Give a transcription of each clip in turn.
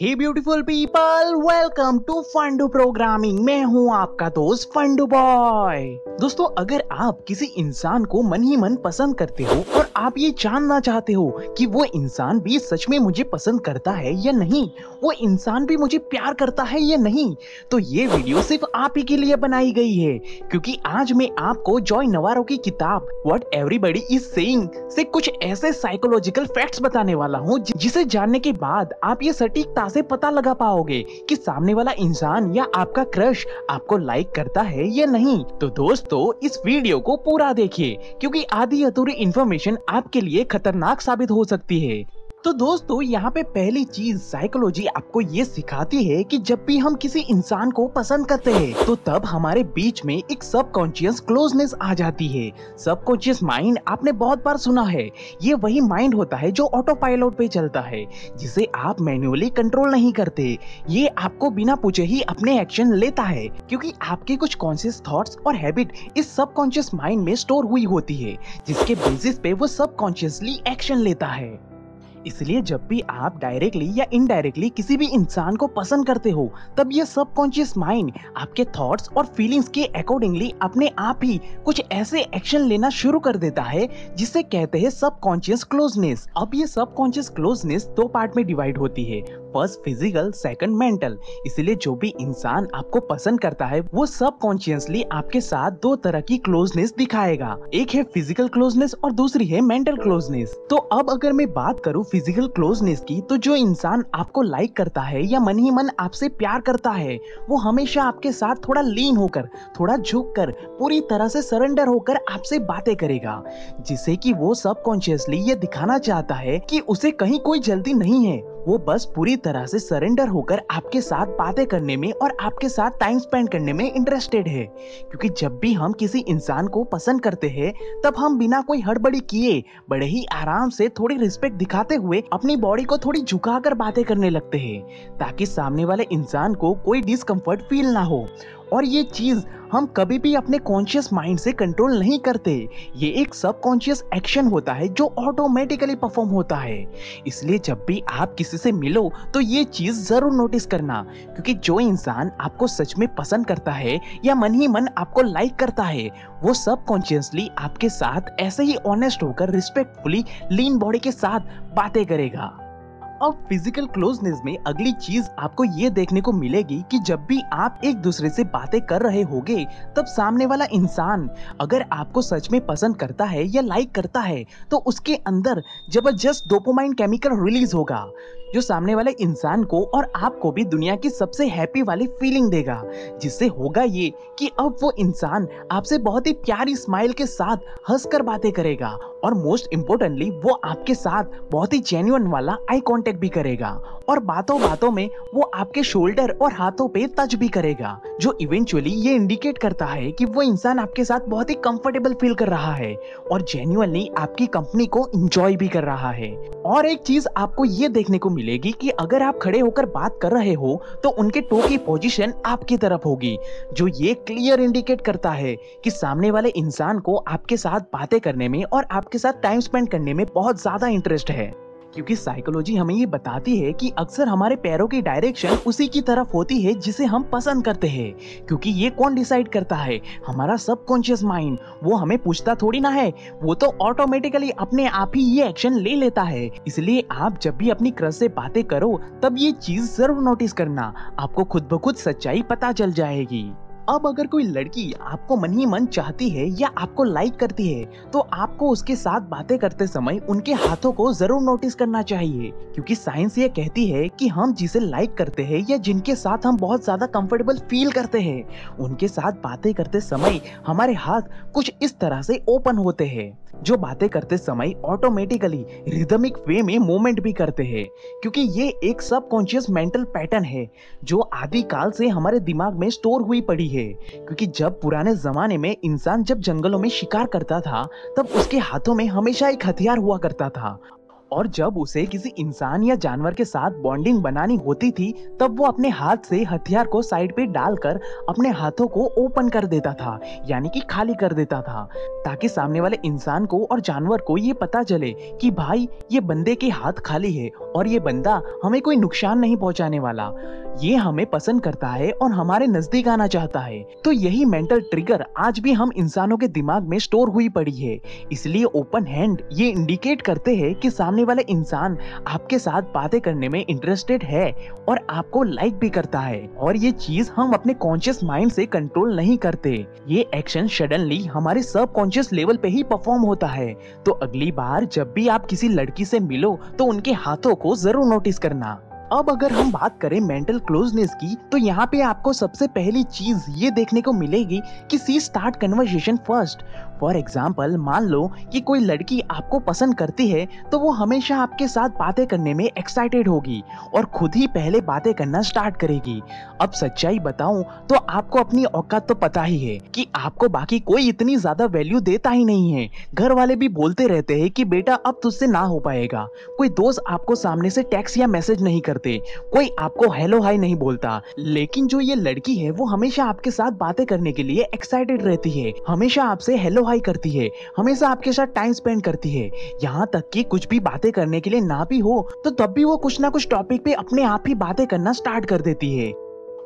Hey beautiful people welcome to Fundoo programming मैं हूँ आपका दोस्त फंडू बॉय दोस्तों, अगर आप किसी इंसान को मन ही मन पसंद करते हो और आप ये जानना चाहते हो कि वो इंसान भी सच में मुझे पसंद करता है या नहीं, वो इंसान भी मुझे प्यार करता है या नहीं तो ये वीडियो सिर्फ़ आप ही के लिए बनाई गई है, क्योंकि आज मैं आपको जॉय नवारो की किताब वट एवरीबडी इज़ सेइंग से कुछ ऐसे साइकोलॉजिकल फैक्ट्स बताने वाला हूँ जिसे जानने के बाद आप ये सटीकता से पता लगा पाओगे कि सामने वाला इंसान या आपका क्रश आपको लाइक करता है या नहीं। तो दोस्तों, इस वीडियो को पूरा देखिए, क्योंकि आधी अधूरी इन्फॉर्मेशन आपके लिए खतरनाक साबित हो सकती है। तो दोस्तों, यहाँ पे पहली चीज़ साइकोलॉजी आपको ये सिखाती है कि जब भी हम किसी इंसान को पसंद करते हैं तो तब हमारे बीच में एक सबकॉन्शियस क्लोजनेस आ जाती है। सबकॉन्शियस माइंड आपने बहुत बार सुना है। ये वही माइंड होता है जो ऑटो पायलट पे चलता है, जिसे आप मैन्युअली कंट्रोल नहीं करते। ये आपको बिना पूछे ही अपने एक्शन लेता है, क्योंकि आपके कुछ कॉन्शियस थॉट्स और हैबिट इस सबकॉन्शियस माइंड में स्टोर हुई होती है, जिसके बेसिस पे वो सबकॉन्शियसली एक्शन लेता है। इसलिए जब भी आप डायरेक्टली या इनडायरेक्टली किसी भी इंसान को पसंद करते हो, तब ये सबकॉन्शियस माइंड आपके थॉट्स और फीलिंग्स के अकॉर्डिंगली अपने आप ही कुछ ऐसे एक्शन लेना शुरू कर देता है, जिसे कहते हैं सबकॉन्शियस क्लोजनेस अब ये सबकॉन्शियस क्लोजनेस दो पार्ट में डिवाइड होती है। फ़र्स्ट फ़िज़िकल सेकंड मेंटल इसलिए जो भी इंसान आपको पसंद करता है, वो सब कॉन्शियसली आपके साथ दो तरह की क्लोजनेस दिखाएगा। एक है फ़िज़िकल क्लोजनेस और दूसरी है मेंटल क्लोजनेस तो अब अगर मैं बात करूँ फ़िज़िकल क्लोजनेस की तो जो इंसान आपको लाइक करता है या मन ही मन आपसे प्यार करता है, वो हमेशा आपके साथ थोड़ा लीन होकर, थोड़ा झुक कर पूरी तरह से सरेंडर होकर आपसे बातें करेगा। जिससे कि वो सबकॉन्शियसली ये दिखाना चाहता है कि उसे कहीं कोई जल्दी नहीं है। वो बस पूरी तरह से सरेंडर होकर आपके साथ बातें करने में और आपके साथ टाइम स्पेंड करने में इंटरेस्टेड है। क्योंकि जब भी हम किसी इंसान को पसंद करते हैं, तब हम बिना कोई हड़बड़ी किए, बड़े ही आराम से थोड़ी रिस्पेक्ट दिखाते हुए अपनी बॉडी को थोड़ी झुकाकर बातें करने लगते हैं, ताकि सामने वाले इंसान को कोई डिस्कम्फर्ट फील ना हो। और ये चीज़ हम कभी भी अपने कॉन्शियस माइंड से कंट्रोल नहीं करते। ये एक सबकॉन्शियस एक्शन होता है जो ऑटोमेटिकली परफॉर्म होता है। इसलिए जब भी आप किसी से मिलो तो ये चीज़ ज़रूर नोटिस करना, क्योंकि जो इंसान आपको सच में पसंद करता है या मन ही मन आपको लाइक करता है, वो सबकॉन्शियसली आपके साथ ऐसे ही ऑनेस्ट होकर रिस्पेक्टफुली लीन बॉडी के साथ बातें करेगा। अब फ़िज़िकल क्लोजनेस में अगली चीज़ आपको ये देखने को मिलेगी कि जब भी आप एक दूसरे से बातें कर रहे होगे, तब सामने वाला इंसान अगर आपको सच में पसंद करता है या लाइक करता है तो उसके अंदर ज़बरदस्त डोपामाइन केमिकल रिलीज़ होगा, जो सामने वाले इंसान को और आपको भी दुनिया की सबसे हैप्पी वाली फीलिंग देगा। जिससे होगा ये कि अब वो इंसान आपसे बहुत ही प्यारी स्माइल के साथ हंसकर बातें करेगा और मोस्ट इम्पोर्टेंटली वो आपके साथ बहुत ही जेन्युइन वाला आई कांटेक्ट भी करेगा और बातों बातों में वो आपके शोल्डर और हाथों पे टच भी करेगा, जो इवेंचुअली ये इंडिकेट करता है कि वो इंसान आपके साथ बहुत ही कंफर्टेबल फील कर रहा है और जेन्युइनली आपकी कंपनी को इंजॉय भी कर रहा है। और एक चीज़ आपको ये देखने को मिलेगी कि अगर आप खड़े होकर बात कर रहे हो तो उनके टो की पोजीशन आपकी तरफ़ होगी, जो ये क्लियर इंडिकेट करता है कि सामने वाले इंसान को आपके साथ बातें करने में और आपके साथ टाइम स्पेंड करने में बहुत ज़्यादा इंटरेस्ट है। क्योंकि साइकोलॉजी हमें ये बताती है कि अक्सर हमारे पैरों की डायरेक्शन उसी की तरफ़ होती है जिसे हम पसंद करते हैं। क्योंकि ये कौन डिसाइड करता है? हमारा सबकॉन्शियस माइंड वो हमें पूछता थोड़ी ना है। वो तो ऑटोमेटिकली अपने आप ही ये एक्शन ले लेता है। इसलिए आप जब भी अपनी क्रश से बातें करो, तब ये चीज़ ज़रूर नोटिस करना। आपको खुद ब खुद सच्चाई पता चल जाएगी। अब अगर कोई लड़की आपको मन ही मन चाहती है या आपको लाइक करती है तो आपको उसके साथ बातें करते समय उनके हाथों को ज़रूर नोटिस करना चाहिए। क्योंकि साइंस ये कहती है कि हम जिसे लाइक करते हैं या जिनके साथ हम बहुत ज़्यादा कंफर्टेबल फील करते हैं, उनके साथ बातें करते समय हमारे हाथ कुछ इस तरह से ओपन होते हैं, जो बातें करते समय ऑटोमेटिकली रिदमिक वे में मूवमेंट भी करते हैं। क्योंकि ये एक सबकॉन्शियस मेंटल पैटर्न है, जो आदि काल से हमारे दिमाग में स्टोर हुई पड़ी है। क्योंकि जब पुराने जमाने में इंसान जब जंगलों में शिकार करता था, तब उसके हाथों में हमेशा एक हथियार हुआ करता था। और जब उसे किसी इंसान या जानवर के साथ बॉन्डिंग बनानी होती थी, तब वो अपने हाथ से हथियार को साइड पे डालकर अपने हाथों को ओपन कर देता था, यानी कि खाली कर देता था, ताकि सामने वाले इंसान को और जानवर को ये पता चले कि भाई, ये बंदे के हाथ खाली है और ये बंदा हमें कोई नुकसान नहीं पहुँचाने वाला। ये हमें पसंद करता है और हमारे नज़दीक आना चाहता है। तो यही मेंटल ट्रिगर आज भी हम इंसानों के दिमाग में स्टोर हुई पड़ी है। इसलिए ओपन हैंड ये इंडिकेट करते हैं कि सामने वाले इंसान आपके साथ बातें करने में इंटरेस्टेड है और आपको लाइक भी करता है। और ये चीज़ हम अपने कॉन्शियस माइंड से कंट्रोल नहीं करते। ये एक्शन सडनली हमारे सब कॉन्शियस लेवल पे ही परफॉर्म होता है। तो अगली बार जब भी आप किसी लड़की से मिलो तो उनके हाथों को ज़रूर नोटिस करना। अब अगर हम बात करें मेंटल क्लोजनेस की तो यहाँ पे आपको सबसे पहली चीज़ ये देखने को मिलेगी कि she start conversation first for example मान लो कि कोई लड़की आपको पसंद करती है तो वो हमेशा आपके साथ बातें करने में एक्साइटेड होगी और खुद ही पहले बातें करना स्टार्ट करेगी। अब सच्चाई बताऊँ तो आपको अपनी औकात तो पता ही है कि आपको बाकी कोई इतनी ज़्यादा वैल्यू देता ही नहीं है। घर वाले भी बोलते रहते हैं कि, बेटा, अब तुझसे ना हो पाएगा। कोई दोस्त आपको सामने से टेक्स्ट या मैसेज नहीं करते, कोई आपको हेलो हाई नहीं बोलता। लेकिन जो ये लड़की है, वो हमेशा आपके साथ बातें करने के लिए एक्साइटेड रहती है। हमेशा आपसे हेलो हाई करती है, हमेशा आपके साथ टाइम स्पेंड करती है। यहाँ तक कि कुछ भी बातें करने के लिए ना भी हो तो तब भी वो कुछ ना कुछ टॉपिक पे अपने आप ही बातें करना स्टार्ट कर देती है।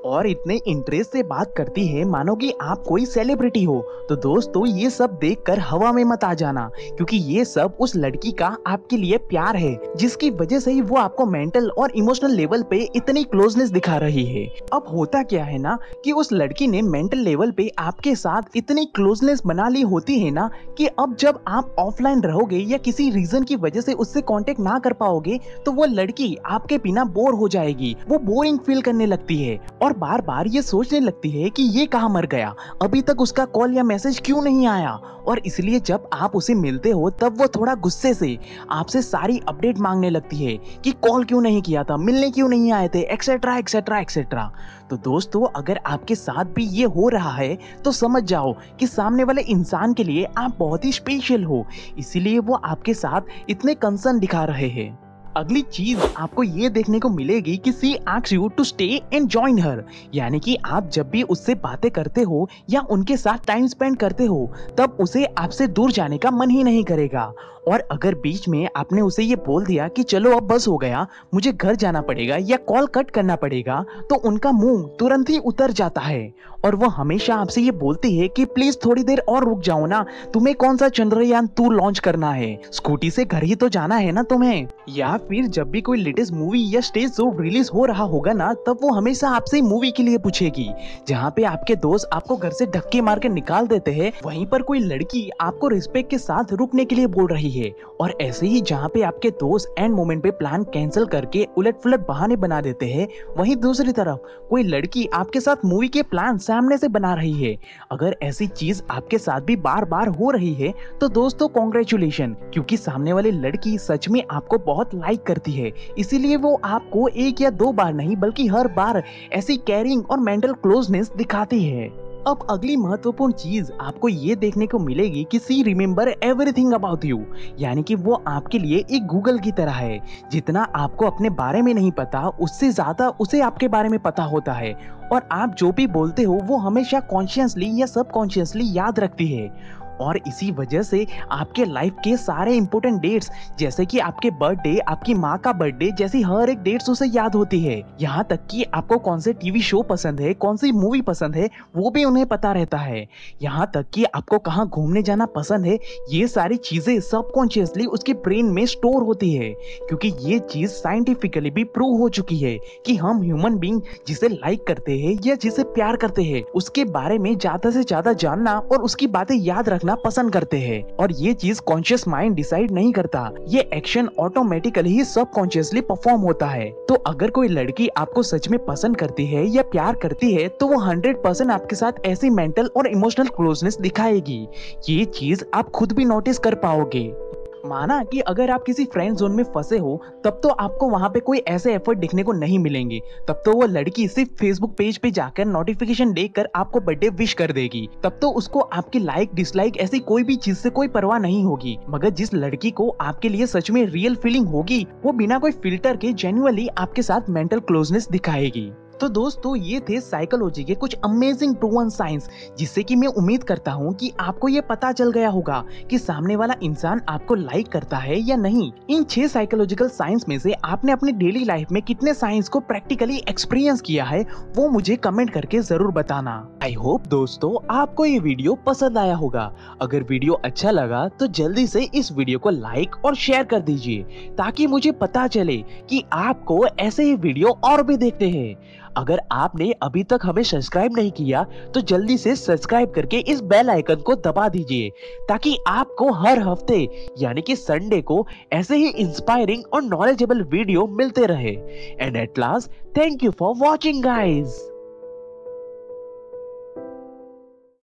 और इतने इंटरेस्ट से बात करती है, मानो कि आप कोई सेलिब्रिटी हो। तो दोस्तों, ये सब देखकर हवा में मत आ जाना, क्योंकि ये सब उस लड़की का आपके लिए प्यार है, जिसकी वजह से ही वो आपको मेंटल और इमोशनल लेवल पे इतनी क्लोजनेस दिखा रही है। अब होता क्या है ना, कि उस लड़की ने मेंटल लेवल पे आपके साथ इतनी क्लोजनेस बना ली होती है ना, कि अब जब आप ऑफलाइन रहोगे या किसी रीजन की वजह से उससे कॉन्टेक्ट ना कर पाओगे तो वो लड़की आपके बिना बोर हो जाएगी, वो बोरिंग फील करने लगती है। और बार बार ये सोचने लगती है कि ये कहा मर गया? अभी तक उसका कॉल या मैसेज क्यों नहीं आया? और इसलिए जब आप उसे मिलते हो, तब वो थोड़ा गुस्से से आपसे सारी अपडेट मांगने लगती है कि कॉल क्यों नहीं किया था, मिलने क्यों नहीं आए थे एक्सेट्रा एक्सेट्रा एक्सेट्रा तो दोस्तों, अगर आपके साथ भी ये हो रहा है तो समझ जाओ कि सामने वाले इंसान के लिए आप बहुत ही स्पेशल हो। इसीलिए वो आपके साथ इतने कंसर्न दिखा रहे हैं। अगली चीज़ आपको ये देखने को मिलेगी कि she asks you to stay and join her. यानी कि आप जब भी उससे बातें करते हो या उनके साथ टाइम स्पेंड करते हो, तब उसे आपसे दूर जाने का मन ही नहीं करेगा। और अगर बीच में आपने उसे ये बोल दिया कि चलो अब बस हो गया, मुझे घर जाना पड़ेगा या कॉल कट करना पड़ेगा तो उनका मुँह तुरंत ही उतर जाता है। और वो हमेशा आपसे ये बोलती है कि प्लीज़ थोड़ी देर और रुक जाओ ना, तुम्हें कौन सा चंद्रयान टू लॉन्च करना है? स्कूटी से घर ही तो जाना है ना तुम्हें? या फिर जब भी कोई लेटेस्ट मूवी या स्टेज शो रिलीज़ हो रहा होगा ना, तब वो हमेशा आपसे मूवी के लिए पूछेगी। जहाँ पे आपके दोस्त आपको घर से धक्के मार के निकाल देते हैं, वहीं पर कोई लड़की आपको रिस्पेक्ट के साथ रुकने के लिए बोल रही है। और ऐसे ही जहाँ पे आपके दोस्त एंड मोमेंट पे प्लान कैंसिल करके उलट पुलट बहाने बना देते हैं, वहीं दूसरी तरफ़ कोई लड़की आपके साथ मूवी के प्लान सामने से बना रही है। अगर ऐसी चीज़ आपके साथ भी बार बार हो रही है तो दोस्तों कॉन्ग्रेचुलेशन क्योंकि सामने वाली लड़की सच में आपको बहुत लाइक करती है। इसीलिए वो आपको एक या दो बार नहीं, बल्कि हर बार ऐसी केयरिंग और मेंटल क्लोजनेस दिखाती है। अब अगली महत्वपूर्ण चीज़ आपको ये देखने को मिलेगी कि she remember everything about you यानी कि वो आपके लिए एक गूगल की तरह है। जितना आपको अपने बारे में नहीं पता, उससे ज़्यादा उसे आपके बारे में पता होता है। और आप जो भी बोलते हो, वो हमेशा कॉन्शियसली या सबकॉन्शियसली याद रखती है। और इसी वजह से आपके लाइफ के सारे इंपोर्टेंट डेट्स जैसे कि आपके बर्थडे आपकी माँ का बर्थडे जैसी हर एक डेट्स उसे याद होती है। यहाँ तक कि आपको कौन से टीवी शो पसंद है, कौन सी मूवी पसंद है, वो भी उन्हें पता रहता है। यहाँ तक कि आपको कहाँ घूमने जाना पसंद है, ये सारी चीज़ें सबकॉन्शियसली उसके ब्रेन में स्टोर होती है। क्योंकि ये चीज़ साइंटिफिकली भी प्रूव हो चुकी है कि हम ह्यूमन बींग जिसे लाइक करते हैं या जिसे प्यार करते हैं, उसके बारे में ज़्यादा से ज़्यादा जानना और उसकी बातें याद रखना रखना पसंद करते हैं और ये चीज़ कॉन्शियस माइंड डिसाइड नहीं करता। ये एक्शन ऑटोमेटिकली ही सब कॉन्शियसली परफॉर्म होता है। तो अगर कोई लड़की आपको सच में पसंद करती है या प्यार करती है तो वो हंड्रेड परसेंट आपके साथ ऐसी मेंटल और इमोशनल क्लोजनेस दिखाएगी। ये चीज़ आप खुद भी नोटिस कर पाओगे। माना कि अगर आप किसी फ्रेंड जोन में फंसे हो, तब तो आपको वहाँ पे कोई ऐसे एफर्ट दिखने को नहीं मिलेंगे। तब तो वो लड़की सिर्फ़ फेसबुक पेज पे जाकर नोटिफिकेशन देखकर आपको बर्थडे विश कर देगी। तब तो उसको आपकी लाइक डिसलाइक ऐसी कोई भी चीज़ से कोई परवाह नहीं होगी। मगर जिस लड़की को आपके लिए सच में रियल फीलिंग होगी, वो बिना कोई फ़िल्टर के जेन्युअली आपके साथ मेंटल क्लोजनेस दिखाएगी। तो दोस्तों, ये थे साइकोलॉजी के कुछ अमेजिंग प्रूवन साइंस जिससे कि मैं उम्मीद करता हूँ कि आपको ये पता चल गया होगा कि सामने वाला इंसान आपको लाइक करता है या नहीं। इन छह साइकोलॉजिकल साइंस में से आपने अपनी डेली लाइफ में कितने साइंस को प्रैक्टिकली एक्सपीरियंस किया है, वो मुझे कमेंट करके ज़रूर बताना। आई होप दोस्तों, आपको ये वीडियो पसंद आया होगा। अगर वीडियो अच्छा लगा तो जल्दी से इस वीडियो को लाइक और शेयर कर दीजिए, ताकि मुझे पता चले कि आपको ऐसे ही वीडियो और भी देखते हैं। अगर आपने अभी तक हमें सब्सक्राइब नहीं किया तो जल्दी से सब्सक्राइब करके इस बेल आइकन को दबा दीजिए, ताकि आपको हर हफ़्ते, यानी कि संडे को ऐसे ही इंस्पायरिंग और नॉलेजेबल वीडियो मिलते रहे। And at last thank you for watching guys